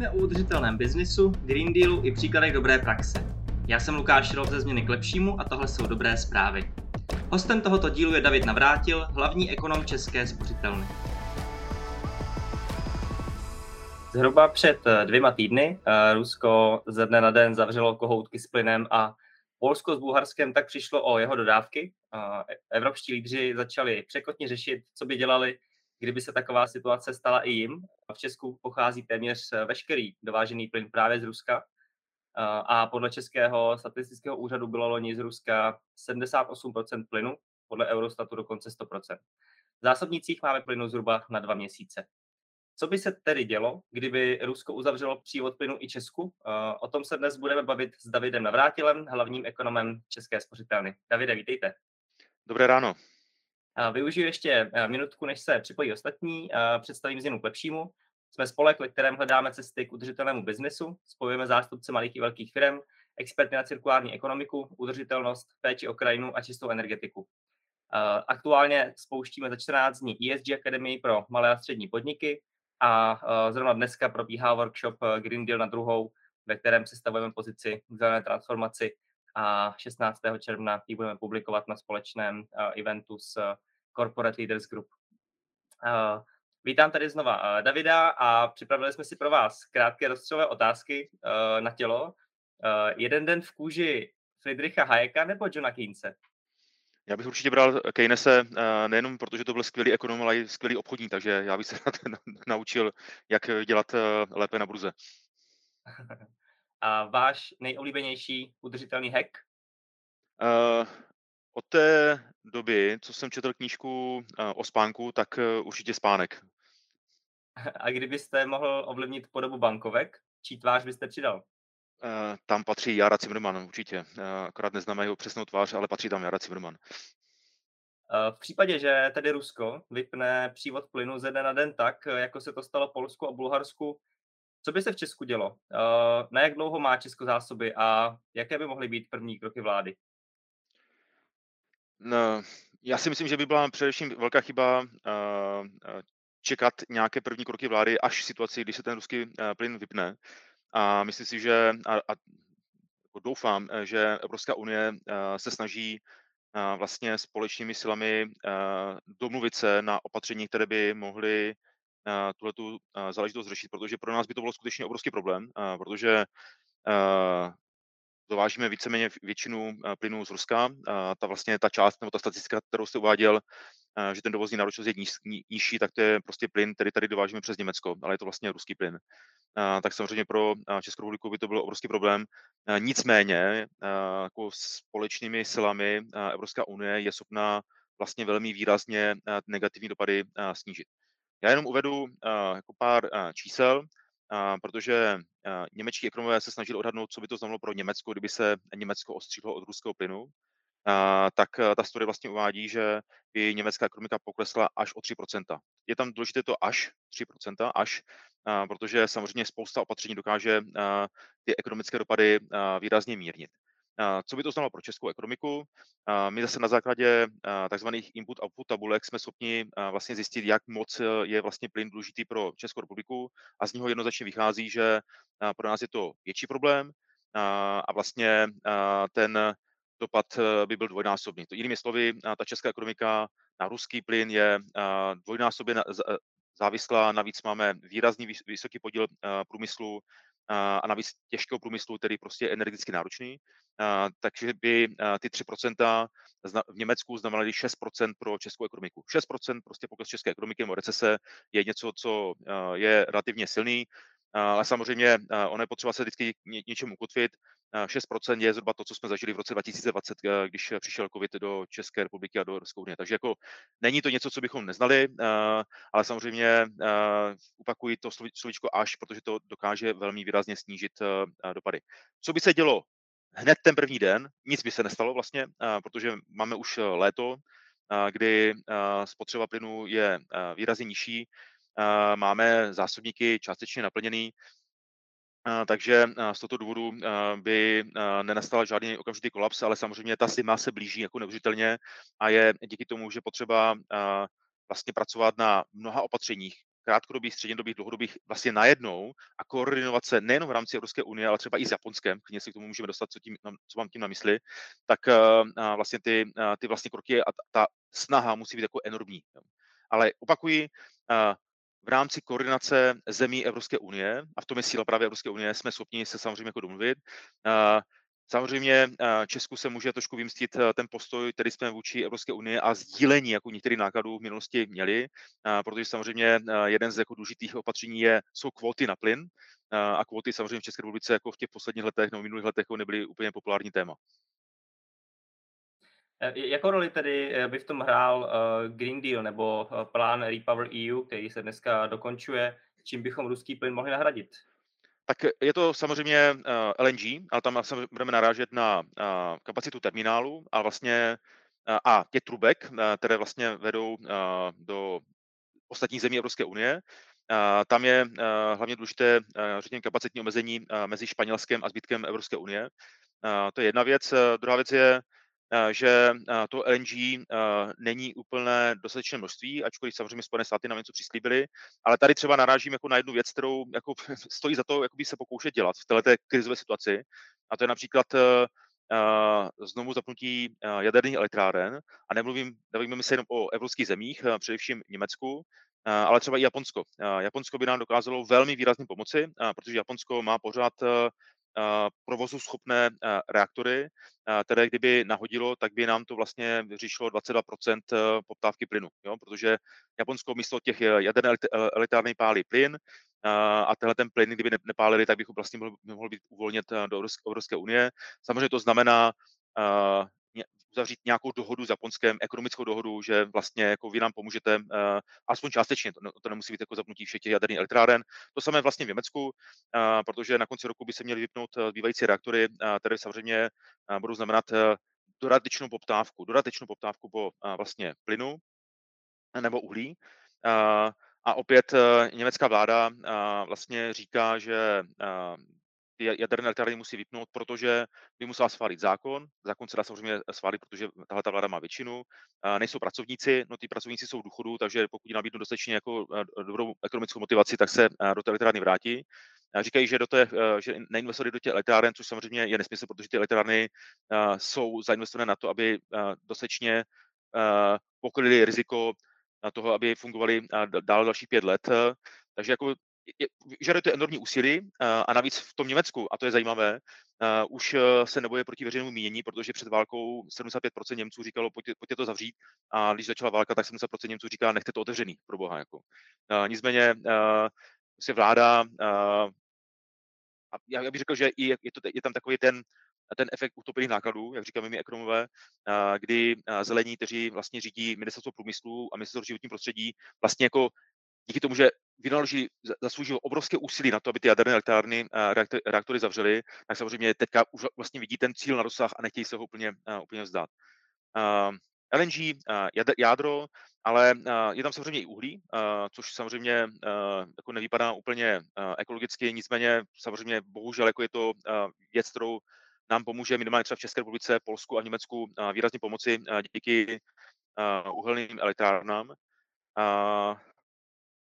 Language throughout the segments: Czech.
Mluvíme o udržitelném biznisu, Green Dealu i příkladech dobré praxe. Já jsem Lukáš Rol ze Změny k lepšímu a tohle jsou dobré zprávy. Hostem tohoto dílu je David Navrátil, hlavní ekonom České spořitelny. Zhruba před eh, dvěma týdny eh, Rusko ze dne na den zavřelo kohoutky s plynem a Polsko s Bulharskem tak přišlo o jeho dodávky. Evropští lídři začali překotně řešit, co by dělali, kdyby se taková situace stala i jim. V Česku pochází téměř veškerý dovážený plyn právě z Ruska. A podle Českého statistického úřadu bylo loni z Ruska 78% plynu, podle Eurostatu dokonce 100%. V zásobnicích máme plynu zhruba na dva měsíce. Co by se tedy dělo, kdyby Rusko uzavřelo přívod plynu i Česku? O tom se dnes budeme bavit s Davidem Navrátilem, hlavním ekonomem České spořitelny. Davide, vítejte. Dobré ráno. Využiju ještě minutku, než se připojí ostatní. Představím změnu k lepšímu. Jsme spolek, ve kterém hledáme cesty k udržitelnému biznesu, spojujeme zástupce malých i velkých firm, experty na cirkulární ekonomiku, udržitelnost, péči o krajinu a čistou energetiku. Aktuálně spouštíme za 14 dní ESG Academy pro malé a střední podniky, a zrovna dneska probíhá workshop eh, Green Deal na druhou, ve kterém sestavujeme pozici k zelené transformaci a 16. června ji budeme publikovat na společném eh, eventu s eh, Corporate Leaders Group. Vítám tady znova Davida a připravili jsme si pro vás krátké rozstřelové otázky na tělo. Jeden den v kůži Friedricha Hayeka nebo Johna Keynese? Já bych určitě bral Keynese eh, nejenom protože to byl skvělý ekonom, ale i skvělý obchodní, takže já bych se naučil, jak dělat eh, lépe na burze. A váš nejoblíbenější udržitelný hack? Uh, od té doby, co jsem četl knížku uh, o spánku, tak uh, určitě spánek. A kdybyste mohl ovlivnit podobu bankovek, čí tvář byste přidal? Uh, tam patří Jara Zimmerman, určitě. Uh, akorát neznáme jeho přesnou tvář, ale patří tam Jara Zimmerman. V případě, že tedy Rusko vypne přívod plynu ze dne na den tak, jako se to stalo Polsku a Bulharsku, co by se v Česku dělo? Na jak dlouho má Česko zásoby a jaké by mohly být první kroky vlády? No, já si myslím, že by byla především velká chyba čekat nějaké první kroky vlády až v situaci, když se ten ruský plyn vypne. A myslím si, že a, a jako doufám, že Evropská unie se snaží vlastně společnými silami domluvit se na opatření, které by mohly tuhletu záležitost řešit, protože pro nás by to bylo skutečně obrovský problém, protože dovážíme víceméně většinu plynů z Ruska. Ta vlastně ta část nebo ta statistika, kterou jste uváděl, že ten dovozní náročnost je níž, nižší, tak to je prostě plyn, který tady dovážíme přes Německo, ale je to vlastně ruský plyn. Tak samozřejmě pro Českou republiku by to byl obrovský problém. Nicméně jako společnými silami Evropská unie je schopná vlastně velmi výrazně negativní dopady snížit. Já jenom uvedu jako pár čísel, protože němečtí ekonomové se snažili odhadnout, co by to znamenalo pro Německo, kdyby se Německo ostříhlo od ruského plynu tak ta studie vlastně uvádí, že by německá ekonomika poklesla až o 3%. Je tam důležité to až 3%, až, protože samozřejmě spousta opatření dokáže ty ekonomické dopady výrazně mírnit. Co by to znamenalo pro českou ekonomiku? My zase na základě tzv. input-output tabulek jsme schopni vlastně zjistit, jak moc je vlastně plyn důležitý pro Českou republiku a z něho jednoznačně vychází, že pro nás je to větší problém a vlastně ten dopad eh, by byl dvojnásobný. To jinými slovy, ta česká ekonomika na ruský plyn je dvojnásobně závislá, navíc máme výrazný vysoký podíl průmyslu a navíc těžkého průmyslu, který prostě je energeticky náročný. Takže by ty 3% v Německu znamenaly 6% pro českou ekonomiku. 6% prostě pokles české ekonomiky nebo recese je něco, co je relativně silný, ale samozřejmě ono je potřeba se vždycky něčemu ukotvit. 6% je zhruba to, co jsme zažili v roce 2020, eh, když přišel COVID do České republiky a do Evropské unie. Takže jako není to něco, co bychom neznali, eh, ale samozřejmě eh, upakuji to slovíčko až, protože to dokáže velmi výrazně snížit dopady. Co by se dělo hned ten první den? Nic by se nestalo vlastně, protože máme už léto, kdy spotřeba plynu je výrazně nižší, máme zásobníky částečně naplněný, takže z tohoto důvodu by nenastal žádný okamžitý kolaps, ale samozřejmě ta zima se blíží jako neuvěřitelně a je díky tomu, že potřeba vlastně pracovat na mnoha opatřeních, krátkodobých, střednědobých, dlouhodobých vlastně najednou a koordinovat se nejen v rámci Evropské unie, ale třeba i s Japonskem, klidně si k tomu můžeme dostat, co, tím, co mám tím na mysli, tak vlastně ty, ty vlastně kroky a ta, ta snaha musí být jako enormní. Ale opakuji, v rámci koordinace zemí Evropské unie, a v tom je síla právě Evropské unie, jsme schopni se samozřejmě jako domluvit. Samozřejmě Česku se může trošku vymstit ten postoj, který jsme vůči Evropské unie a sdílení jako některých nákladů v minulosti měli, protože samozřejmě jeden z jako důležitých opatření je, jsou kvóty na plyn a kvóty samozřejmě v České republice jako v těch posledních letech nebo minulých letech jako nebyly úplně populární téma. E, jakou roli tedy e, by v tom hrál e, Green Deal nebo plán Repower EU, který se dneska dokončuje, čím bychom ruský plyn mohli nahradit? Tak je to samozřejmě LNG, ale tam budeme narážet na kapacitu terminálu a vlastně a těch trubek, které vlastně vedou do ostatních zemí Evropské unie. Tam je hlavně důležité, řekněme, kapacitní omezení mezi Španělskem a zbytkem Evropské unie. To je jedna věc. Druhá věc je, Eh, že eh, to LNG eh, není úplné dostatečné množství, ačkoliv samozřejmě Spojené státy nám něco přislíbily, ale tady třeba narážím jako na jednu věc, kterou jako stojí za to jakoby se pokoušet dělat v této krizové situaci, a to je například znovu zapnutí jaderných elektráren a nemluvím, nevíme se jenom o evropských zemích, především Německu, ale třeba i Japonsko. Japonsko by nám dokázalo velmi výrazně pomoci, protože Japonsko má pořád provozu schopné reaktory, které kdyby nahodilo, tak by nám to vlastně vyřešilo 22% poptávky plynu, jo? protože Japonsko místo těch jaderné elektrárny pálí plyn a tenhle ten plyn, kdyby nepálili, tak bychom vlastně mohl, mohl být uvolnět do Evropské unie. Samozřejmě to znamená uzavřít nějakou dohodu s Japonskem, ekonomickou dohodu, že vlastně jako vy nám pomůžete, uh, aspoň částečně, to, to nemusí být jako zapnutí všech těch jaderných elektráren. To samé vlastně v Německu, uh, protože na konci roku by se měly vypnout uh, zbývající reaktory, uh, které samozřejmě uh, budou znamenat uh, dodatečnou poptávku, dodatečnou poptávku po uh, vlastně plynu nebo uhlí. Uh, a opět uh, německá vláda uh, vlastně říká, že uh, ty jaderné elektrárny musí vypnout, protože by musela schválit zákon. Zákon se dá samozřejmě schválit, protože tahle ta vláda má většinu. Nejsou pracovníci, no ty pracovníci jsou v důchodu, takže pokud nabídnou dostatečně jako dobrou ekonomickou motivaci, tak se do té elektrárny vrátí. Říkají, že, do té, že neinvestovali do těch elektráren, což samozřejmě je nesmysl, protože ty elektrárny jsou zainvestované na to, aby dostatečně pokryly riziko toho, aby fungovaly dál další pět let. Takže jako žáduje to enormní úsilí a navíc v tom Německu, a to je zajímavé, uh, už se neboje proti veřejnému mínění, protože před válkou 75% Němců říkalo, pojďte, pojďte to zavřít, a když začala válka, tak 70% Němců říká, nechte to otevřený, pro boha. Jako. Nicméně se vláda, já bych řekl, že i je, to, je tam takový ten, ten efekt utopených nákladů, jak říkáme my ekonomové, kdy zelení, kteří vlastně řídí ministerstvo průmyslu a ministerstvo životní prostředí, vlastně jako díky tomu, že vynaloží, zasloužil obrovské úsilí na to, aby ty jaderné elektrárny, reaktory zavřely, tak samozřejmě teďka už vlastně vidí ten cíl na dosah a nechtějí se ho úplně, úplně vzdát. LNG, jádro, ale je tam samozřejmě i uhlí, což samozřejmě jako nevypadá úplně ekologicky, nicméně samozřejmě bohužel jako je to věc, kterou nám pomůže minimálně třeba v České republice, Polsku a Německu výrazně pomoci díky uhelným elektrárnám.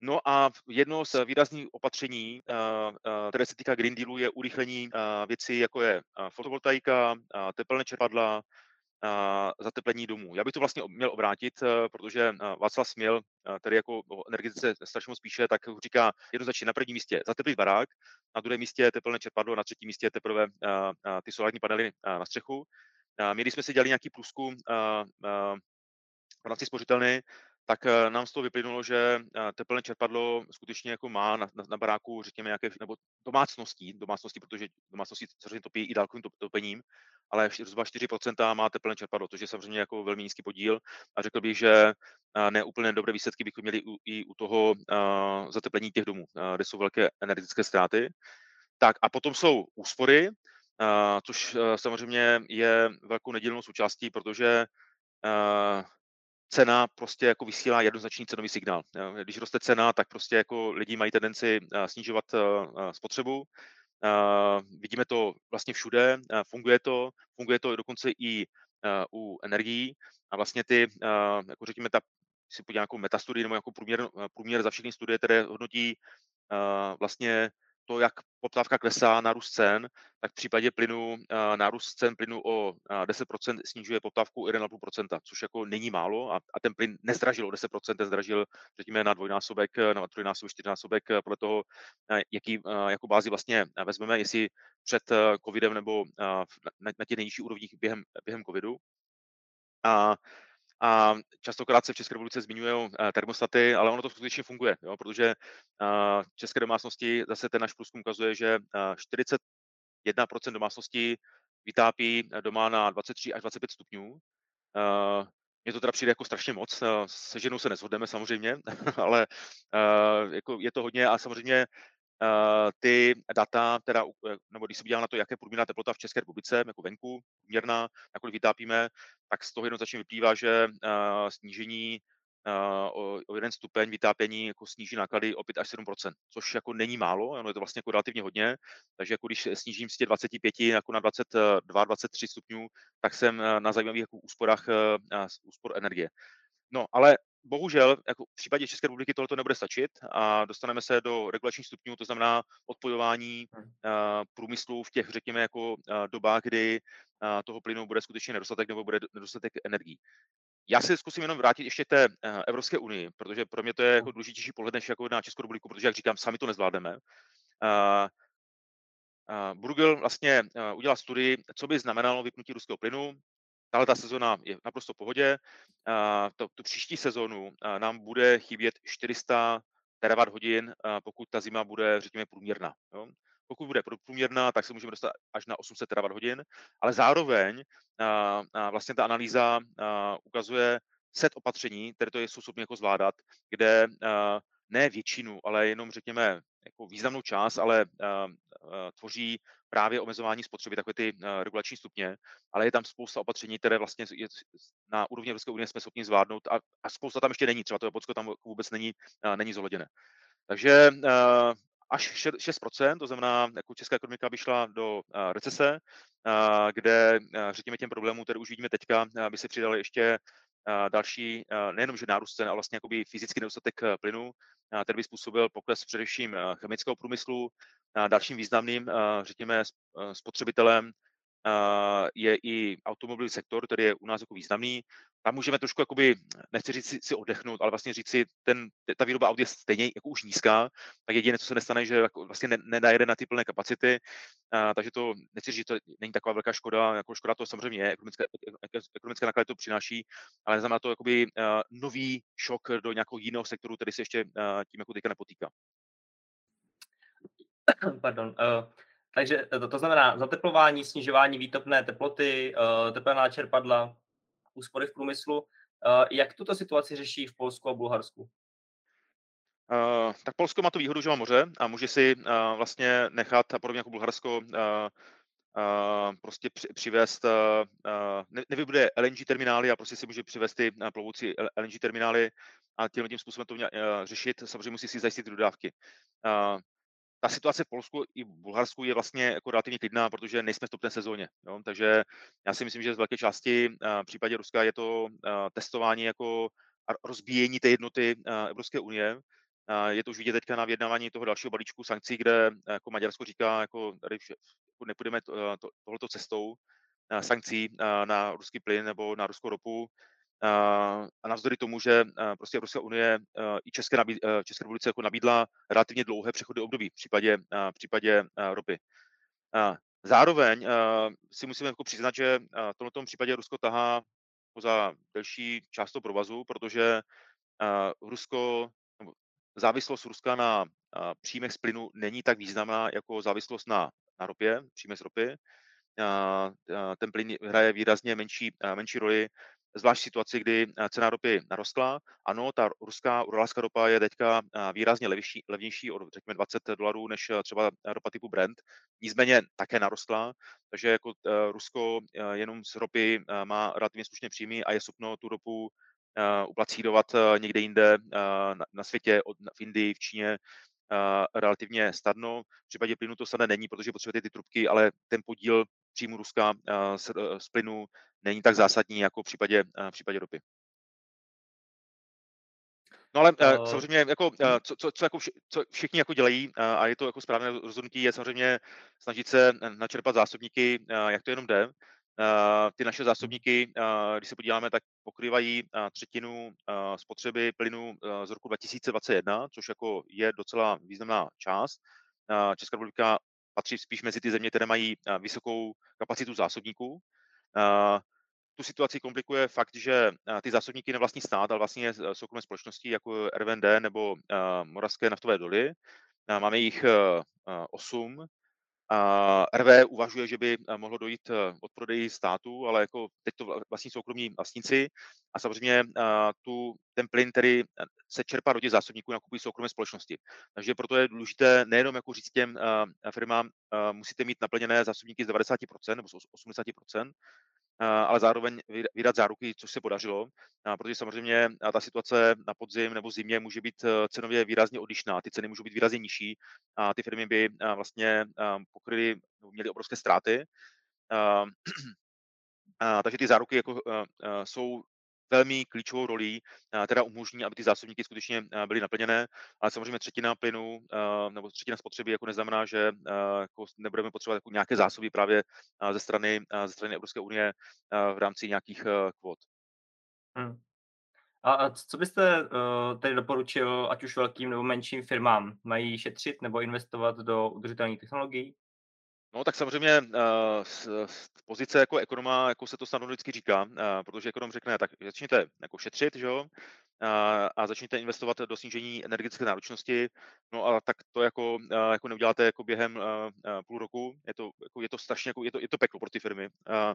No a jedno z výrazných opatření, eh, eh, které se týká Green Dealu, je urychlení eh, věcí, jako je fotovoltaika, tepelné čerpadla, zateplení domů. Já bych to vlastně měl obrátit, protože Václav Směl, který jako o energetice strašně moc píše, tak říká jednoznačně na prvním místě zateplit barák, na druhém místě tepelné čerpadlo, na třetím místě teprve ty solární panely na střechu. My, když jsme si dělali nějaký průzkum v rámci spořitelny, tak eh, nám z toho vyplynulo, že eh, teplné čerpadlo skutečně jako má na, na, na baráku, řekněme, nějaké, nebo domácností, domácností, protože domácnosti samozřejmě topí i dálkovým topením, ale zhruba 4% má teplné čerpadlo, což je samozřejmě jako velmi nízký podíl a řekl bych, že eh, ne úplně dobré výsledky bychom měli u, i u toho uh, zateplení těch domů, uh, kde jsou velké energetické ztráty. Tak a potom jsou úspory, uh, což samozřejmě je velkou nedílnou součástí, protože cena prostě jako vysílá jednoznačný cenový signál. Když roste cena, tak prostě jako lidi mají tendenci eh, snižovat eh, eh, spotřebu. Vidíme to vlastně všude, funguje to, funguje to dokonce i u energií a vlastně ty, jako řekněme, ta si podívám nějakou metastudii nebo jako průměr, průměr za všechny studie, které hodnotí vlastně to, jak poptávka klesá, nárůst cen, tak v případě plynu nárůst cen plynu o 10% snižuje poptávku 1,5%, což jako není málo a, a ten plyn nezdražil o 10%, zdražil řekněme na dvojnásobek, na trojnásobek, čtyřnásobek podle toho, jaký jako bázi vlastně vezmeme, jestli před covidem nebo na, na těch nejnižších úrovních během, během covidu. A a častokrát se v České republice zmiňují eh, termostaty, ale ono to skutečně funguje, jo, protože eh, v české domácnosti zase ten náš průzkum ukazuje, že 41% eh, domácností vytápí doma na 23 až 25 stupňů. Mně to teda přijde jako strašně moc. Se ženou se nezhodneme samozřejmě, ale jako je to hodně a samozřejmě ty data, teda, nebo když se podívám na to, jaké průměrná teplota v České republice, jako venku, průměrná, nakolik vytápíme, tak z toho jednoznačně vyplývá, že snížení o, o jeden stupeň vytápění jako sníží náklady o 5 až 7% což jako není málo, ono je to vlastně jako relativně hodně, takže jako když snížím z těch 25 jako na 22, 23 stupňů, tak jsem na zajímavých jako úsporách úspor energie. No, ale bohužel jako v případě České republiky tohle nebude stačit a dostaneme se do regulačních stupňů, to znamená odpojování uh, průmyslu v těch, řekněme, jako uh, dobách, kdy uh, toho plynu bude skutečně nedostatek nebo bude nedostatek energií. Já se zkusím jenom vrátit ještě k té Evropské unii, protože pro mě to je jako důležitější pohled než jako na Českou republiku, protože, jak říkám, sami to nezvládneme. Bruegel vlastně udělal studii, co by znamenalo vypnutí ruského plynu tahle ta sezona je naprosto v pohodě. To, tu příští sezonu nám bude chybět 400 terawatt hodin, pokud ta zima bude, řekněme, průměrná. Jo? Pokud bude průměrná, tak se můžeme dostat až na 800 terawatt hodin, ale zároveň vlastně ta analýza ukazuje set opatření, které to jsou schopni jako zvládat, kde ne většinu, ale jenom řekněme jako významnou část, ale uh, uh, tvoří právě omezování spotřeby, takové ty uh, regulační stupně, ale je tam spousta opatření, které vlastně na úrovni Evropské unie jsme schopni zvládnout a, a spousta tam ještě není, třeba to Japonsko tam vůbec není, uh, není zohleděné. Takže uh, až 6%, to znamená, jako česká ekonomika by šla do recese, kde, řekněme, těm problémům, které už vidíme teďka, by se přidali ještě další, nejenom že nárůst cen, ale vlastně jakoby fyzický nedostatek plynu, který by způsobil pokles především chemického průmyslu. Dalším významným, řekněme, spotřebitelem je i automobilový sektor, který je u nás jako významný. Tam můžeme trošku, jakoby, nechci říct si, si oddechnout, ale vlastně říct si, ten, ta výroba aut je stejně jako už nízká, tak jediné, co se nestane, že jako vlastně nedajede na ty plné kapacity, a, takže to, nechci říct, že to není taková velká škoda, jako škoda to samozřejmě je, ekonomické, ekonomické náklady to přináší, ale znamená to jakoby uh, nový šok do nějakého jiného sektoru, který se ještě uh, tím jako teďka nepotýká. Pardon. Uh, takže to, to znamená zateplování, snižování výtopné teploty, uh, tepelná čerpadla, úspory v průmyslu. Uh, jak tuto situaci řeší v Polsku a Bulharsku? Uh, tak Polsko má tu výhodu, že má moře a může si uh, vlastně nechat, a podobně jako Bulharsko, uh, uh, prostě při, přivést, uh, ne, nevybude LNG terminály a prostě si může přivést ty uh, plovoucí LNG terminály a tím, tím způsobem to mě, řešit. Samozřejmě musí si zajistit dodávky. Ta situace v Polsku i v Bulharsku je vlastně jako relativně klidná, protože nejsme v topné sezóně. Jo? Takže já si myslím, že z velké části v případě Ruska je to testování jako rozbíjení té jednoty Evropské unie. Je to už vidět teďka na vyjednávání toho dalšího balíčku sankcí, kde jako Maďarsko říká, jako tady jako nepůjdeme to, to, tohleto cestou sankcí na ruský plyn nebo na ruskou ropu, a navzdory tomu, že prostě Evropská unie i České, nabíd, České republice jako nabídla relativně dlouhé přechody období v případě, v případě ropy. Zároveň si musíme jako přiznat, že v tomto případě Rusko tahá za delší část toho provazu, protože Rusko, závislost Ruska na příjmech z plynu není tak významná jako závislost na, na ropě, příjmech z ropy. Ten plyn hraje výrazně menší, menší roli zvlášť situaci, kdy eh, cena ropy narostla. Ano, ta ruská uralská ropa je teďka eh, výrazně levnější, levnější od řekněme 20 dolarů než eh, třeba ropa typu Brent. Nicméně také narostla, takže jako Rusko jenom z ropy má relativně slušné příjmy a je schopno tu ropu uplacírovat někde jinde na světě, v Indii, v Číně, relativně snadno. V případě plynu to snadné není, protože potřebujete ty trubky, ale ten podíl příjmu Ruska z, z plynu není tak zásadní jako v případě, v případě ropy. No ale uh, samozřejmě jako, uh, hm? co, co, co, jako vši, co všichni jako dělají a je to jako správné rozhodnutí, je samozřejmě snažit se načerpat zásobníky, jak to jenom jde. Uh, ty naše zásobníky, uh, když se podíváme, tak pokrývají uh, třetinu spotřeby plynu z roku 2021, což jako je docela významná část. Česká republika patří spíš mezi ty země, které mají vysokou kapacitu zásobníků. Tu situaci komplikuje fakt, že ty zásobníky nevlastní stát, ale vlastně soukromé společnosti jako RVND nebo Moravské naftové doly. Máme jich 8. RV uvažuje, že by mohlo dojít od prodeji státu, ale jako teď to vlastní soukromí vlastníci a samozřejmě tu, ten plyn, který se čerpá do těch zásobníků, nakupují soukromé společnosti. Takže proto je důležité nejenom jako říct těm firmám, musíte mít naplněné zásobníky z 90% nebo z 80%, ale zároveň vydat záruky, což se podařilo, protože samozřejmě ta situace na podzim nebo zimě může být cenově výrazně odlišná. Ty ceny můžou být výrazně nižší a ty firmy by vlastně pokryly, měly obrovské ztráty. Takže ty záruky jako jsou velmi klíčovou rolí, teda umožní, aby ty zásobníky skutečně byly naplněné, ale samozřejmě třetina plynu nebo třetina spotřeby jako neznamená, že jako nebudeme potřebovat jako nějaké zásoby právě ze strany, ze strany Evropské unie v rámci nějakých kvot. Hmm. A, a co byste tedy doporučil, ať už velkým nebo menším firmám? Mají šetřit nebo investovat do udržitelných technologií? No tak samozřejmě uh, z, z pozice jako ekonoma, jako se to snadno vždycky říká, uh, protože ekonom řekne, tak začněte jako šetřit, že jo, a, a začněte investovat do snížení energetické náročnosti, no a tak to jako, jako neuděláte jako během půl roku, je to, jako, je to strašně, jako, je to, je to peklo pro ty firmy. Uh,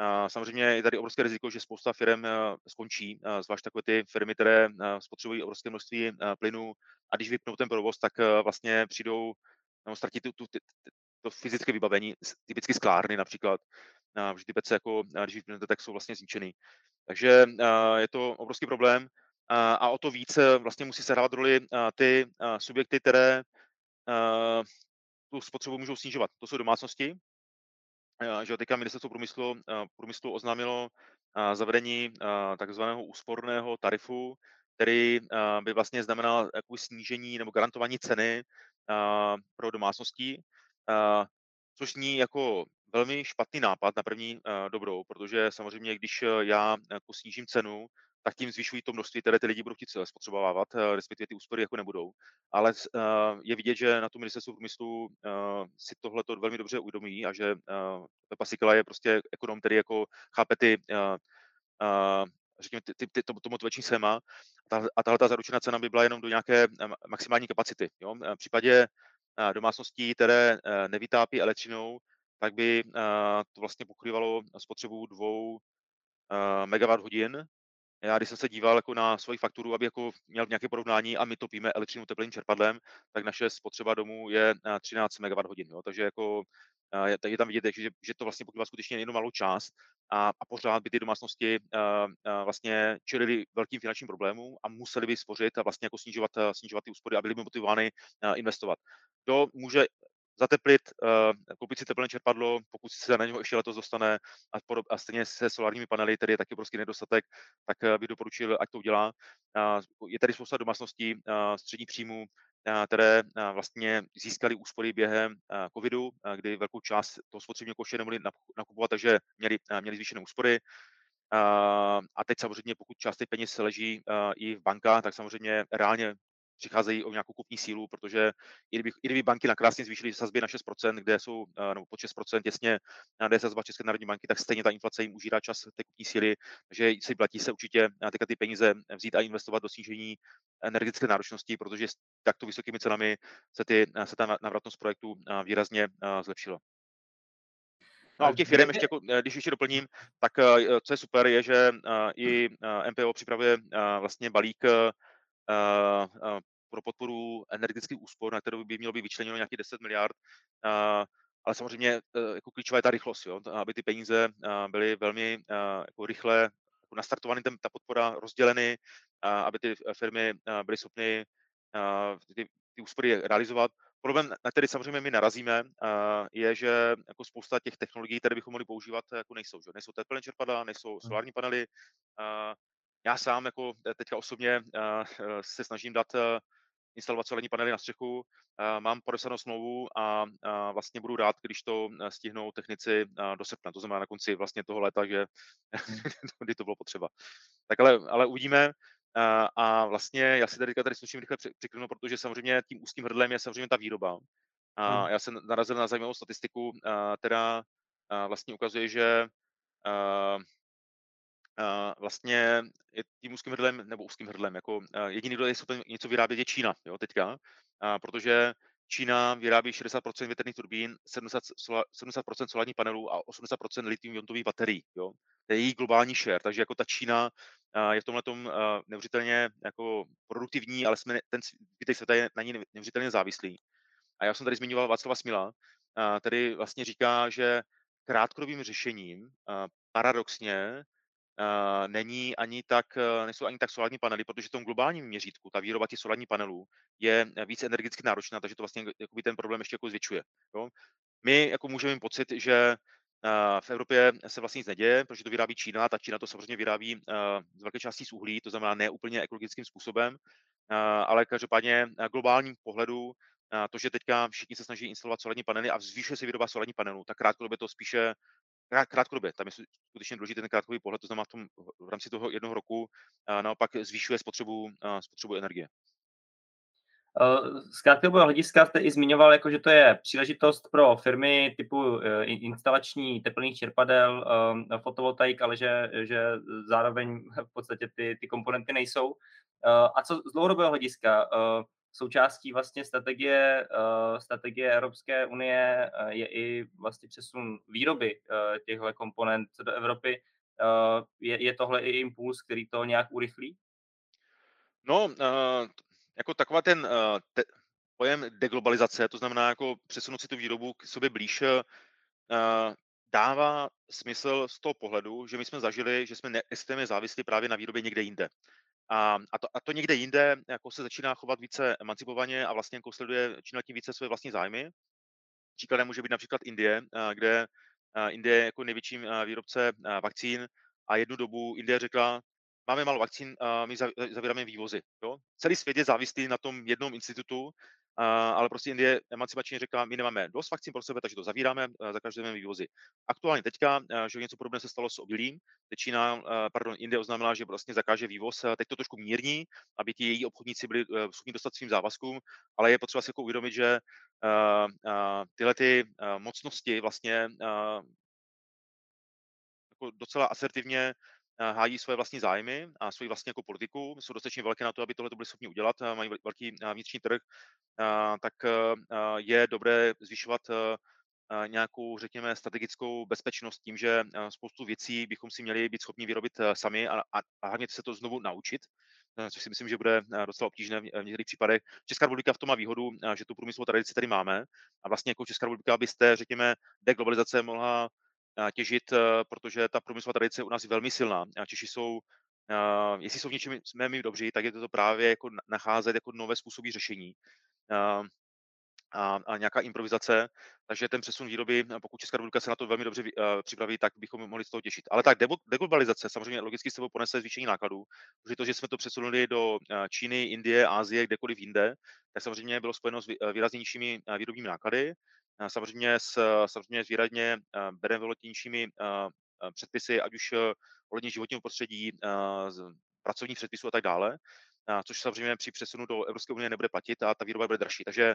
uh, samozřejmě je tady obrovské riziko, že spousta firm skončí, zvlášť takové ty firmy, které spotřebují obrovské množství plynu. A když vypnou ten provoz, tak vlastně přijdou nebo ztratí tu, tu, to fyzické vybavení, typicky sklárny například, že ty pece, jako, když vypnete, tak jsou vlastně zničený. Takže je to obrovský problém a o to víc vlastně musí se hrát roli ty subjekty, které tu spotřebu můžou snižovat. To jsou domácnosti, že teďka ministerstvo průmyslu, průmyslu oznámilo zavedení takzvaného úsporného tarifu, který by vlastně znamenal jako snížení nebo garantování ceny pro domácnosti což zní jako velmi špatný nápad na první dobrou, protože samozřejmě, když já jako snížím cenu, tak tím zvyšují to množství, které ty lidi budou chtít spotřebovávat, respektive ty úspory jako nebudou. Ale je vidět, že na tu ministerstvu průmyslu si tohle to velmi dobře uvědomí a že Pepa Sikela je prostě ekonom, který jako chápe ty, řekněme, ty, ty, ty, to, to motivační schéma a tahle ta zaručená cena by byla jenom do nějaké maximální kapacity. Jo? V případě domácností, které eh, nevytápí elektřinou, tak by eh, to vlastně pokrývalo spotřebu dvou eh, megawatt hodin. Já, když jsem se díval jako na svoji fakturu, aby jako měl nějaké porovnání a my topíme elektřinu teplým čerpadlem, tak naše spotřeba domů je 13 MWh. Jo. Takže jako je tam vidět, že, že to vlastně pokrývá skutečně jenom malou část a, a pořád by ty domácnosti uh, uh, vlastně čelili velkým finančním problémům a museli by spořit a vlastně jako snižovat, snižovat ty úspory a byli by motivovány investovat. To může zateplit, uh, koupit si teplné čerpadlo, pokud se na něho ještě letos dostane a, podob, a stejně se solárními panely, který je taky prostě nedostatek, tak uh, bych doporučil, ať to udělá. Je tady spousta domácností uh, střední příjmu, které vlastně získali úspory během covidu, kdy velkou část toho spotřebního koše nemohli nakupovat, takže měli, měli zvýšené úspory. A teď samozřejmě, pokud část těch peněz leží i v bankách, tak samozřejmě reálně přicházejí o nějakou kupní sílu, protože i kdyby, i kdyby banky nakrásně zvýšily sazby na 6%, kde jsou, nebo pod 6% těsně, kde je sazba České národní banky, tak stejně ta inflace jim užírá čas té kupní síly, že si platí se určitě teďka ty peníze vzít a investovat do snížení energetické náročnosti, protože s takto vysokými cenami se, ty, se ta návratnost projektu výrazně zlepšila. No a u těch firm ještě, jako, když ještě doplním, tak co je super, je, že i MPO připravuje vlastně balík pro podporu energetických úspor, na kterou by mělo být vyčleněno nějakých 10 miliard. Ale samozřejmě jako klíčová je ta rychlost, jo? aby ty peníze byly velmi jako rychle jako nastartovány, ta podpora rozděleny, aby ty firmy byly schopny ty, ty úspory realizovat. Problém, na který samozřejmě my narazíme, je, že jako spousta těch technologií, které bychom mohli používat, jako nejsou. Že? Nejsou teplné čerpadla, nejsou solární panely, Já sám jako teďka osobně se snažím dát instalovat solární panely na střechu. Mám podepsanou smlouvu a vlastně budu rád, když to stihnou technici do srpna, to znamená na konci vlastně toho léta, že Hmm. kdy to bylo potřeba. Tak ale, ale uvidíme. A vlastně já si tady, tady sluším rychle přiklinu, protože samozřejmě tím úzkým hrdlem je samozřejmě ta výroba. A Hmm. já jsem narazil na zajímavou statistiku, která vlastně ukazuje, že vlastně je tím úzkým hrdlem, nebo úzkým hrdlem, jako jediný, kdo je schopen něco vyrábět, je Čína, jo, teďka, protože Čína vyrábí 60% větrných turbín, 70%, 70% solárních panelů a 80% litium-ionových baterií. Jo. To je její globální share, takže jako ta Čína je v tomhle tom neuvěřitelně jako produktivní, ale jsme, ten zbytek světa je na ní neuvěřitelně závislý. A já jsem tady zmiňoval Václava Smila, který vlastně říká, že krátkodobým řešením paradoxně není ani tak, nejsou ani tak solární panely, protože v tom globálním měřítku ta výroba těch solárních panelů je víc energeticky náročná, takže to vlastně jakoby ten problém ještě jako zvětšuje. Jo? My jako můžeme mít pocit, že v Evropě se vlastně nic neděje, protože to vyrábí Čína, ta Čína to samozřejmě vyrábí z velké části z uhlí, to znamená ne úplně ekologickým způsobem, ale každopádně globálním pohledu to, že teďka všichni se snaží instalovat solární panely a zvýšuje se výroba solárních panelů, tak krátkodobě to spíše krátkodobě, tam je skutečně důležitý ten krátkodobý pohled, to znamená v, tom, v rámci toho jednoho roku naopak zvýšuje spotřebu, spotřebu energie. Z krátkodobého hlediska jste i zmiňoval, jako, že to je příležitost pro firmy typu instalační teplných čerpadel, fotovoltaik, ale že, že zároveň v podstatě ty, ty komponenty nejsou. A co z dlouhodobého hlediska? Součástí vlastně strategie, strategie Evropské unie je i vlastně přesun výroby těchto komponent do Evropy. Je, je tohle i impuls, který to nějak urychlí? No, jako taková ten te, pojem deglobalizace, to znamená jako přesunout si tu výrobu k sobě blíž, dává smysl z toho pohledu, že my jsme zažili, že jsme extrémně závislí právě na výrobě někde jinde. A, a, to, a to někde jinde jako se začíná chovat více emancipovaně a vlastně jako sleduje čím tím více své vlastní zájmy. Příkladem může být například Indie, kde Indie je jako největší výrobce vakcín a jednu dobu Indie řekla, máme málo vakcín, my zavíráme vývozy. Jo? Celý svět je závislý na tom jednom institutu, ale prostě Indie emancipačně řekla, my nemáme dost vakcín pro sebe, takže to zavíráme, zakažujeme vývozy. Aktuálně teďka, že něco podobného se stalo s obilím, teď Čína, pardon, Indie oznámila, že vlastně zakáže vývoz, teď to trošku mírní, aby ti její obchodníci byli schopni dostat svým závazkům, ale je potřeba si jako uvědomit, že tyhle ty mocnosti vlastně jako docela asertivně hájí své vlastní zájmy a svoji vlastní jako politiku, jsou dostatečně velké na to, aby tohle byli schopni udělat, mají velký vnitřní trh, tak je dobré zvyšovat nějakou, řekněme, strategickou bezpečnost tím, že spoustu věcí bychom si měli být schopni vyrobit sami a, a, a hlavně se to znovu naučit, což si myslím, že bude docela obtížné v některých případech. Česká republika v tom má výhodu, že tu průmyslovou tradici tady máme a vlastně jako Česká republika byste, řekněme, deglobalizace mohla těžit, protože ta průmyslová tradice je u nás velmi silná. A Češi jsou, jestli jsou v něčem jsme my dobří, tak je to právě jako nacházet jako nové způsoby řešení a, a nějaká improvizace, takže ten přesun výroby, pokud Česká republika se na to velmi dobře připraví, tak bychom mohli z toho těšit. Ale tak deglobalizace samozřejmě logicky s sebou ponese zvýšení nákladů, protože to, že jsme to přesunuli do Číny, Indie, Asie, kdekoliv jinde, tak samozřejmě bylo spojeno s výraznějšími výrobními náklady, samozřejmě s, samozřejmě s výrazně benevolentnějšími předpisy, ať už ohledně životního prostředí, pracovních předpisů a tak dále což samozřejmě při přesunu do Evropské unie nebude platit a ta výroba bude dražší. Takže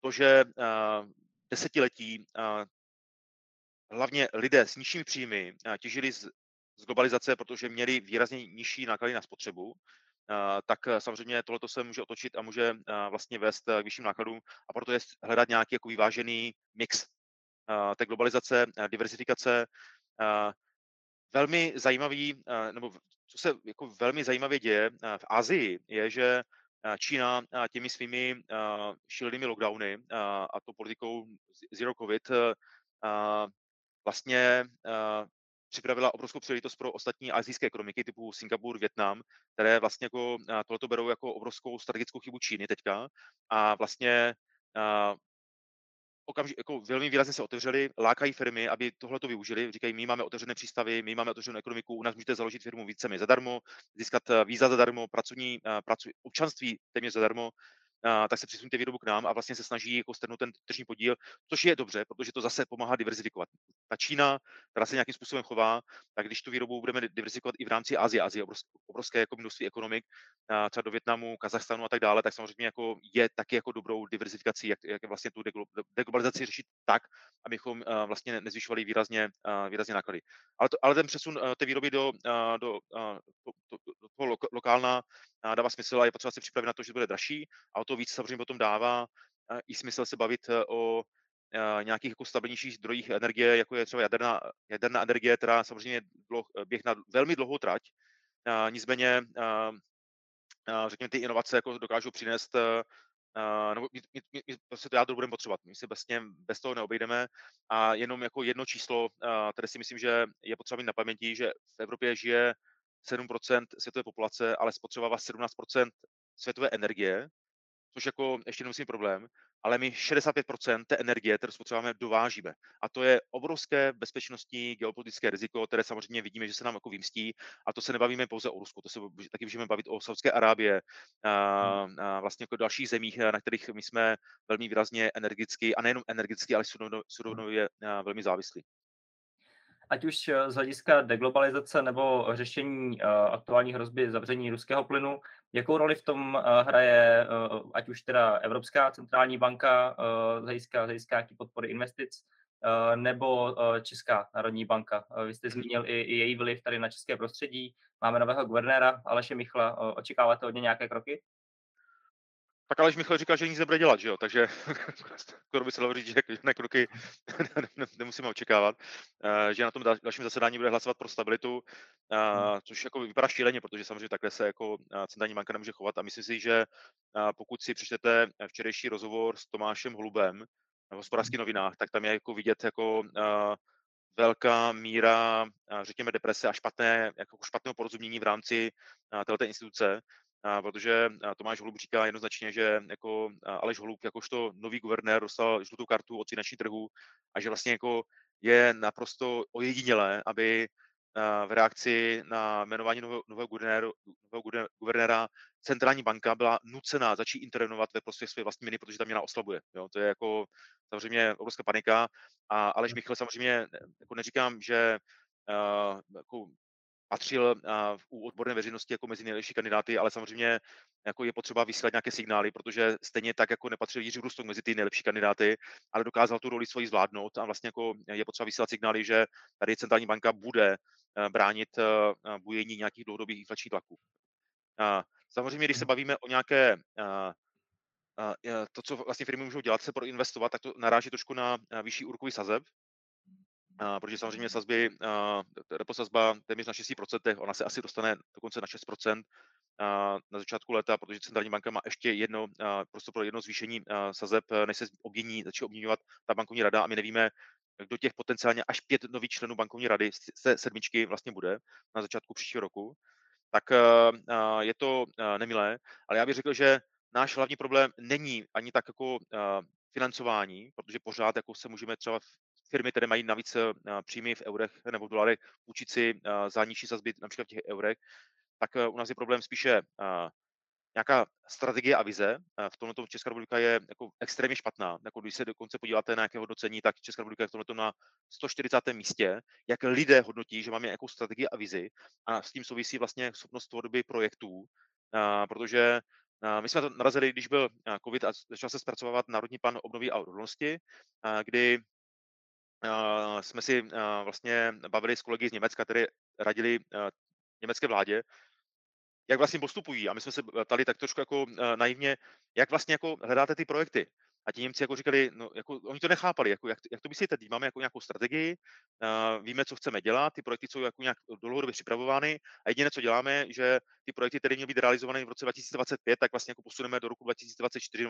to, že desetiletí hlavně lidé s nižšími příjmy těžili z globalizace, protože měli výrazně nižší náklady na spotřebu, tak samozřejmě tohle se může otočit a může vlastně vést k vyšším nákladům a proto je hledat nějaký jako vyvážený mix té globalizace, diversifikace. Velmi zajímavý, nebo co se jako velmi zajímavě děje v Asii, je, že Čína těmi svými šílenými lockdowny a to politikou Zero Covid vlastně připravila obrovskou příležitost pro ostatní azijské ekonomiky typu Singapur, Větnam, které vlastně jako tohleto berou jako obrovskou strategickou chybu Číny teďka a vlastně okamžitě jako velmi výrazně se otevřeli, lákají firmy, aby tohle to využili. Říkají, my máme otevřené přístavy, my máme otevřenou ekonomiku, u nás můžete založit firmu více zadarmo, získat víza zadarmo, pracovní, pracu, občanství téměř zadarmo tak se přesuňte výrobu k nám a vlastně se snaží jako strhnout ten tržní podíl, což je dobře, protože to zase pomáhá diverzifikovat. Ta Čína, která se nějakým způsobem chová, tak když tu výrobu budeme diverzifikovat i v rámci Asie, Asie obrovské, obrovské jako množství ekonomik, třeba do Větnamu, Kazachstanu a tak dále, tak samozřejmě jako je taky jako dobrou diverzifikací, jak, jak vlastně tu deglobalizaci řešit tak, abychom vlastně nezvyšovali výrazně, výrazně náklady. Ale, to, ale ten přesun té výroby do, do, do, do, do lokálna dává smysl a je potřeba se připravit na to, že bude dražší a o to víc samozřejmě potom dává i smysl se bavit e, o e, nějakých jako stabilnějších zdrojích energie, jako je třeba jaderná, jaderná energie, která samozřejmě dlouh, běh na velmi dlouhou trať. Nicméně, řekněme, ty inovace jako dokážou přinést nebo my, my, my, prostě to jádro budeme potřebovat. My se bez, něm, bez toho neobejdeme a jenom jako jedno číslo, které si myslím, že je potřeba mít na paměti, že v Evropě žije 7% světové populace, ale spotřebává 17% světové energie, což jako ještě nemusím problém, ale my 65% té energie, kterou spotřebujeme, dovážíme. A to je obrovské bezpečnostní geopolitické riziko, které samozřejmě vidíme, že se nám jako vymstí. A to se nebavíme pouze o Rusku, to se taky můžeme bavit o Saudské Arábie, a, hmm. a vlastně jako dalších zemích, na kterých my jsme velmi výrazně energicky, a nejenom energicky, ale surovinově velmi závislí ať už eh, z hlediska deglobalizace nebo řešení uh, aktuální hrozby zavření ruského plynu, jakou roli v tom uh, hraje ať už teda Evropská centrální banka z hlediska, z hlediska podpory investic, nebo Česká národní banka. Vy jste zmínil i, i její vliv tady na české prostředí. Máme nového guvernéra Aleše Michla. Očekáváte od něj nějaké kroky? Tak Aleš Michal říká, že nic nebude dělat, že jo? takže skoro by se dalo říct, že na kroky nemusíme očekávat, eh, že na tom dalším zasedání bude hlasovat pro stabilitu, hmm. což jako vypadá šíleně, protože samozřejmě takhle se jako eh, centrální banka nemůže chovat a myslím si, že pokud si přečtete včerejší rozhovor s Tomášem Hlubem v hospodářských novinách, tak tam je jako vidět jako velká míra, řekněme, deprese a špatné, jako špatného porozumění v rámci této instituce protože Tomáš Holub říká jednoznačně, že jako Aleš Holub jakožto nový guvernér dostal žlutou kartu od finanční trhu a že vlastně jako je naprosto ojedinělé, aby v reakci na jmenování nového, nového, guvernéru, nového guvernéra centrální banka byla nucená začít intervenovat ve prospěch své vlastní měny, protože ta měna oslabuje. Jo? To je jako samozřejmě obrovská panika. A Aleš Michal samozřejmě, jako neříkám, že uh, jako patřil u odborné veřejnosti jako mezi nejlepší kandidáty, ale samozřejmě jako je potřeba vysílat nějaké signály, protože stejně tak jako nepatřil Jiří Rustok mezi ty nejlepší kandidáty, ale dokázal tu roli svoji zvládnout a vlastně jako je potřeba vysílat signály, že tady centrální banka bude bránit bujení nějakých dlouhodobých inflačních tlaků. Samozřejmě, když se bavíme o nějaké to, co vlastně firmy můžou dělat, se pro investovat, tak to naráží trošku na vyšší úrokový sazeb, a, protože samozřejmě sazby, repo sazba téměř na 6%, ona se asi dostane dokonce na 6% a, na začátku léta, protože centrální banka má ještě jedno, prostě pro jedno zvýšení sazeb, než se obmění, začne obměňovat ta bankovní rada a my nevíme, kdo těch potenciálně až pět nových členů bankovní rady té sedmičky vlastně bude na začátku příštího roku, tak a, je to nemilé, ale já bych řekl, že náš hlavní problém není ani tak jako financování, protože pořád jako se můžeme třeba firmy, které mají navíc eh, příjmy v eurech nebo v dolarech, učit si eh, za nižší sazby například v těch eurech, tak eh, u nás je problém spíše nějaká strategie a vize. V tomto Česká republika je jako extrémně špatná. Jako když se dokonce podíváte na nějaké hodnocení, tak Česká republika je v tomto na 140. místě. Jak lidé hodnotí, že máme nějakou strategii a vizi a s tím souvisí vlastně schopnost tvorby projektů, protože my jsme to narazili, když byl COVID a začal se zpracovávat Národní plán obnovy a odolnosti, kdy jsme si vlastně bavili s kolegy z Německa, které radili německé vládě, jak vlastně postupují. A my jsme se ptali tak trošku jako naivně, jak vlastně jako hledáte ty projekty. A ti Němci jako říkali, no, jako, oni to nechápali, jako, jak, jak to myslíte, teď máme jako nějakou strategii, uh, víme, co chceme dělat, ty projekty jsou jako nějak dlouhodobě připravovány a jediné, co děláme, že ty projekty, které měly být realizovány v roce 2025, tak vlastně jako posuneme do roku 2024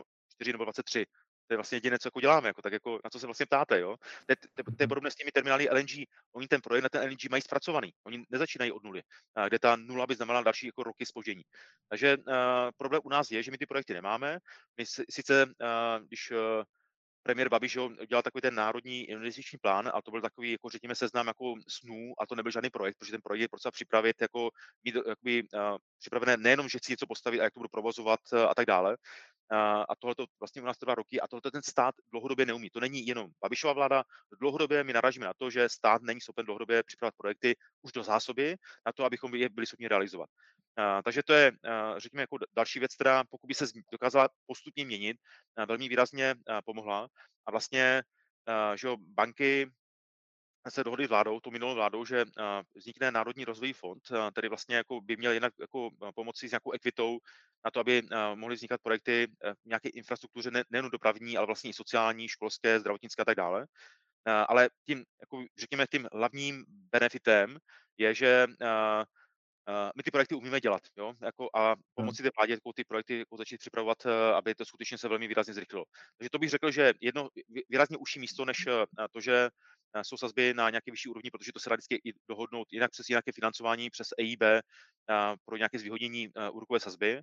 nebo 2023 to je vlastně jediné, co jako děláme, jako, tak jako, na co se vlastně ptáte, jo. To je, to, to je podobné s těmi terminály LNG. Oni ten projekt na ten LNG mají zpracovaný. Oni nezačínají od nuly, kde ta nula by znamenala další jako roky spoždění. Takže uh, problém u nás je, že my ty projekty nemáme. My sice, uh, když uh, premiér Babiš dělal takový ten národní investiční plán a to byl takový, jako řekněme, seznam jako snů a to nebyl žádný projekt, protože ten projekt je potřeba připravit, jako mít jakoby, uh, připravené nejenom, že chci něco postavit a jak to budu provozovat uh, a tak dále, a tohle to vlastně u nás trvá roky a tohle ten stát dlouhodobě neumí. To není jenom Babišova vláda, dlouhodobě my narážíme na to, že stát není schopen dlouhodobě připravovat projekty už do zásoby na to, abychom je byli schopni realizovat. Takže to je, řekněme, jako další věc, která pokud by se dokázala postupně měnit, velmi výrazně pomohla. A vlastně, že jo, banky se dohodli s vládou, tou minulou vládou, že vznikne Národní rozvojový fond, který vlastně jako by měl jinak jako pomoci s nějakou ekvitou na to, aby mohly vznikat projekty v nějaké infrastruktuře, ne, nejen dopravní, ale vlastně i sociální, školské, zdravotnické a tak dále. Ale tím, jako řekněme, tím hlavním benefitem je, že my ty projekty umíme dělat, jo, jako a hmm. pomoci té vládě jako ty projekty jako začít připravovat, aby to skutečně se velmi výrazně zrychlilo. Takže to bych řekl, že jedno výrazně užší místo, než to, že jsou sazby na nějaké vyšší úrovni, protože to se dá vždycky i dohodnout jinak přes nějaké financování, přes EIB pro nějaké zvýhodnění úrokové sazby.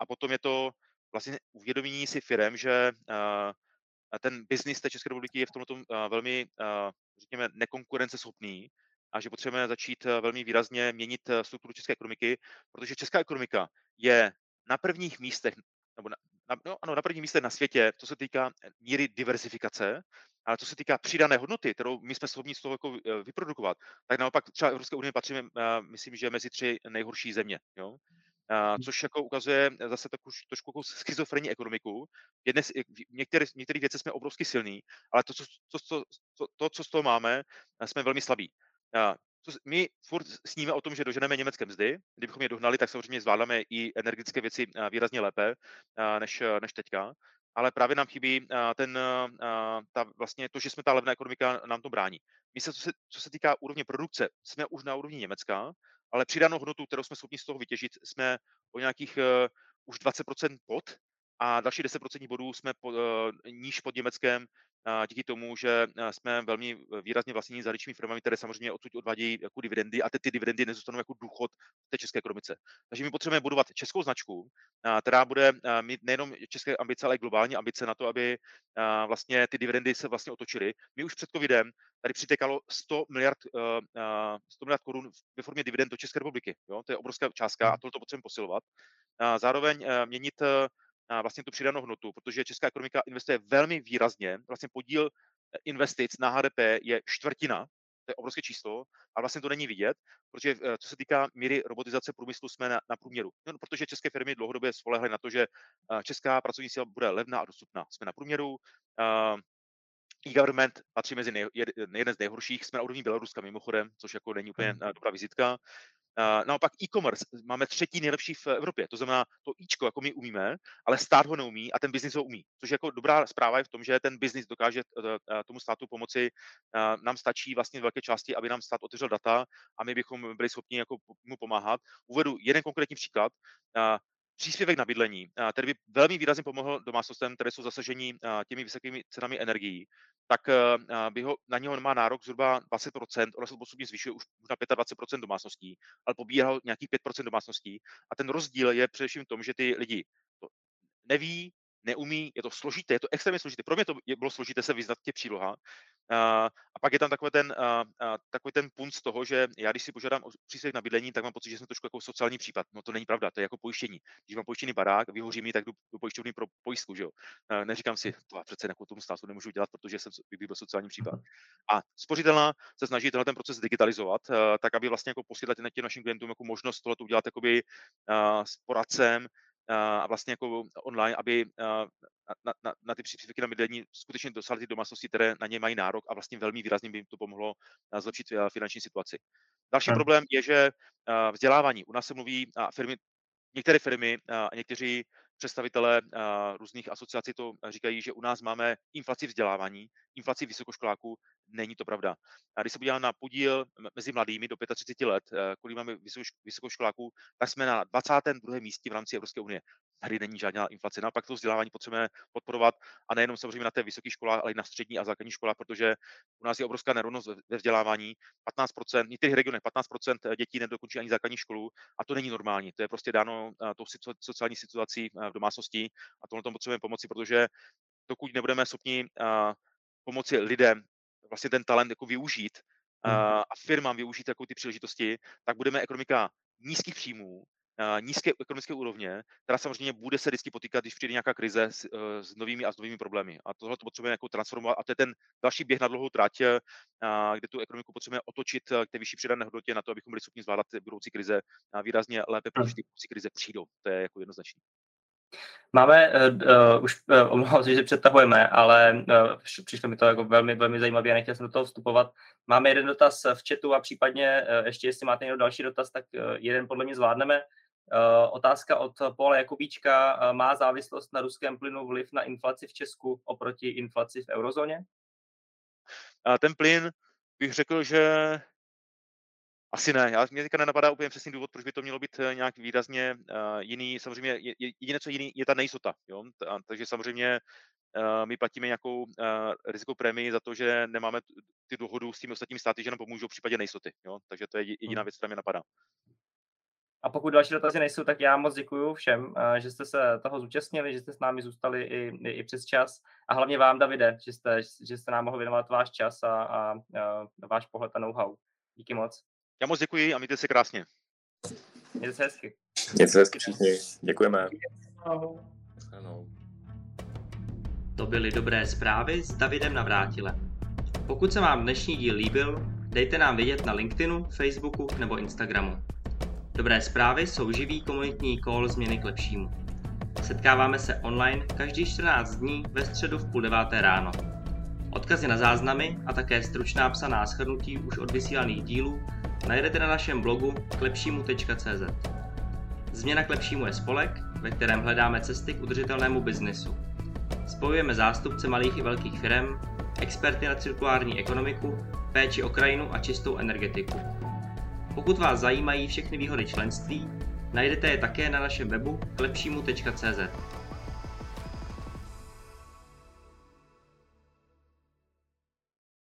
A potom je to vlastně uvědomění si firem, že ten biznis té České republiky je v tomto velmi, řekněme, nekonkurenceschopný a že potřebujeme začít velmi výrazně měnit strukturu české ekonomiky, protože česká ekonomika je na prvních místech, nebo na, no, ano, na prvních místech na světě, co se týká míry diversifikace, ale co se týká přidané hodnoty, kterou my jsme schopni z toho jako eh, vyprodukovat, tak naopak třeba Evropské unie patříme, eh, myslím, že mezi tři nejhorší země. Jo? A, což jako ukazuje zase takovou trošku jako schizofrenní ekonomiku. Jedne, v některé, některé věci jsme obrovsky silní, ale to, co, co, co, to, to, co z toho máme, eh, jsme velmi slabí. A, co, my furt sníme o tom, že doženeme německé mzdy. Kdybychom je dohnali, tak samozřejmě zvládáme i energetické věci výrazně lépe než, než teďka ale právě nám chybí ten, ta, vlastně to, že jsme ta levná ekonomika, nám to brání. My se, co se, co se týká úrovně produkce, jsme už na úrovni Německa, ale přidanou hodnotu, kterou jsme schopni z toho vytěžit, jsme o nějakých už 20% pod a další 10% bodů jsme po, uh, níž pod Německem díky tomu, že jsme velmi výrazně vlastnění zahraničními firmami, které samozřejmě odsud odvádějí jako dividendy a ty, ty dividendy nezůstanou jako důchod v té české ekonomice. Takže my potřebujeme budovat českou značku, která bude mít nejenom české ambice, ale i globální ambice na to, aby vlastně ty dividendy se vlastně otočily. My už před covidem tady přitekalo 100 miliard, 100 miliard korun ve formě dividend do České republiky. Jo? To je obrovská částka a hmm. tohle to potřebujeme posilovat. Zároveň měnit vlastně tu přidanou hodnotu, protože česká ekonomika investuje velmi výrazně. Vlastně podíl eh, investic na HDP je čtvrtina, to je obrovské číslo, a vlastně to není vidět, protože eh, co se týká míry robotizace průmyslu, jsme na, na průměru. No, protože české firmy dlouhodobě spolehly na to, že eh, česká pracovní síla bude levná a dostupná. Jsme na průměru, e-government patří mezi nej, jeden z nejhorších, jsme na úrovni Běloruska mimochodem, což jako není úplně hmm. dobrá vizitka. Uh, naopak e-commerce máme třetí nejlepší v Evropě, to znamená to ičko, jako my umíme, ale stát ho neumí a ten biznis ho umí. Což je jako dobrá zpráva je v tom, že ten biznis dokáže uh, tomu státu pomoci. Uh, nám stačí vlastně v velké části, aby nám stát otevřel data a my bychom byli schopni jako mu pomáhat. Uvedu jeden konkrétní příklad. Příspěvek na bydlení, který by velmi výrazně pomohl domácnostem, které jsou zasažení těmi vysokými cenami energií, tak by ho, na něho má nárok zhruba 20%, ono se postupně zvyšuje už na 25% domácností, ale pobíhal nějakých 5% domácností. A ten rozdíl je především v tom, že ty lidi neví, neumí, je to složité, je to extrémně složité. Pro mě to bylo složité se vyznat těch příloha. A pak je tam takový ten, takový ten punt z toho, že já když si požádám o příspěvek na bydlení, tak mám pocit, že jsem trošku jako sociální případ. No to není pravda, to je jako pojištění. Když mám pojištěný barák, vyhoří mi, tak jdu do pojišťovny pro pojistku, že jo. Neříkám si, to přece jako tomu státu nemůžu dělat, protože jsem bych byl sociální případ. A spořitelná se snaží tenhle ten proces digitalizovat, tak aby vlastně jako posílat těm našim klientům jako možnost tohle udělat jakoby s poradcem, a vlastně jako online, aby na, na, na ty příspěvky na bydlení skutečně dosáhly ty domácnosti, které na ně mají nárok a vlastně velmi výrazně by jim to pomohlo zlepšit finanční situaci. Další hmm. problém je, že vzdělávání. U nás se mluví a firmy, některé firmy a někteří představitelé různých asociací to říkají, že u nás máme inflaci vzdělávání, inflaci vysokoškoláků, není to pravda. A když se podívám na podíl mezi mladými do 35 let, eh, kolik máme vysokoškoláků, tak jsme na 22. místě v rámci Evropské unie. Tady není žádná inflace. Naopak to vzdělávání potřebujeme podporovat a nejenom samozřejmě na té vysoké škole, ale i na střední a základní škole, protože u nás je obrovská nerovnost ve vzdělávání. 15%, v některých regionech 15% dětí nedokončí ani základní školu a to není normální. To je prostě dáno eh, tou sociální situací eh, v domácnosti a tomu potřebujeme pomoci, protože dokud nebudeme schopni pomoci lidem vlastně ten talent jako využít hmm. a firmám využít jako ty příležitosti, tak budeme ekonomika nízkých příjmů, nízké ekonomické úrovně, která samozřejmě bude se vždycky potýkat, když přijde nějaká krize s, e, s novými a s novými problémy. A tohle to potřebujeme jako transformovat a to je ten další běh na dlouhou trať, e, kde tu ekonomiku potřebujeme otočit k té vyšší přidané hodnotě na to, abychom byli schopni zvládat budoucí krize a výrazně lépe, protože ty budoucí krize přijdou. To je jako jednoznačné. Máme, uh, už uh, omlouvám se, že přetahujeme, ale uh, přišlo mi to jako velmi, velmi zajímavé a nechtěl jsem do toho vstupovat. Máme jeden dotaz v chatu a případně uh, ještě, jestli máte někdo další dotaz, tak uh, jeden podle mě zvládneme. Uh, otázka od Paula Jakubíčka. Uh, má závislost na ruském plynu vliv na inflaci v Česku oproti inflaci v eurozóně? A ten plyn bych řekl, že asi ne. Já, mě teďka nenapadá úplně přesný důvod, proč by to mělo být eh, nějak výrazně uh, jiný. Samozřejmě je, je, jediné, co jiný, je ta nejistota. Jo? Ta, takže samozřejmě uh, my platíme nějakou uh, rizikovou prémii za to, že nemáme ty dohodu s těmi ostatními státy, že nám pomůžou v případě nejistoty. Jo? Takže to je jediná hmm. věc, která mě napadá. A pokud další dotazy nejsou, tak já moc děkuji všem, že jste se toho zúčastnili, že jste s námi zůstali i, i, i přes čas. A hlavně vám, Davide, že jste, že jste nám mohl věnovat váš čas a, a, a váš pohled a know-how. Díky moc. Já moc děkuji a mějte se krásně. Mějte se hezky. Mějte se hezky všichni. Děkujeme. Ano. To byly dobré zprávy s Davidem Navrátilem. Pokud se vám dnešní díl líbil, dejte nám vědět na LinkedInu, Facebooku nebo Instagramu. Dobré zprávy jsou živý komunitní call změny k lepšímu. Setkáváme se online každý 14 dní ve středu v půl deváté ráno. Odkazy na záznamy a také stručná psaná shrnutí už od vysílaných dílů najdete na našem blogu klepšímu.cz. Změna k lepšímu je spolek, ve kterém hledáme cesty k udržitelnému biznesu. Spojujeme zástupce malých i velkých firm, experty na cirkulární ekonomiku, péči o krajinu a čistou energetiku. Pokud vás zajímají všechny výhody členství, najdete je také na našem webu klepšímu.cz.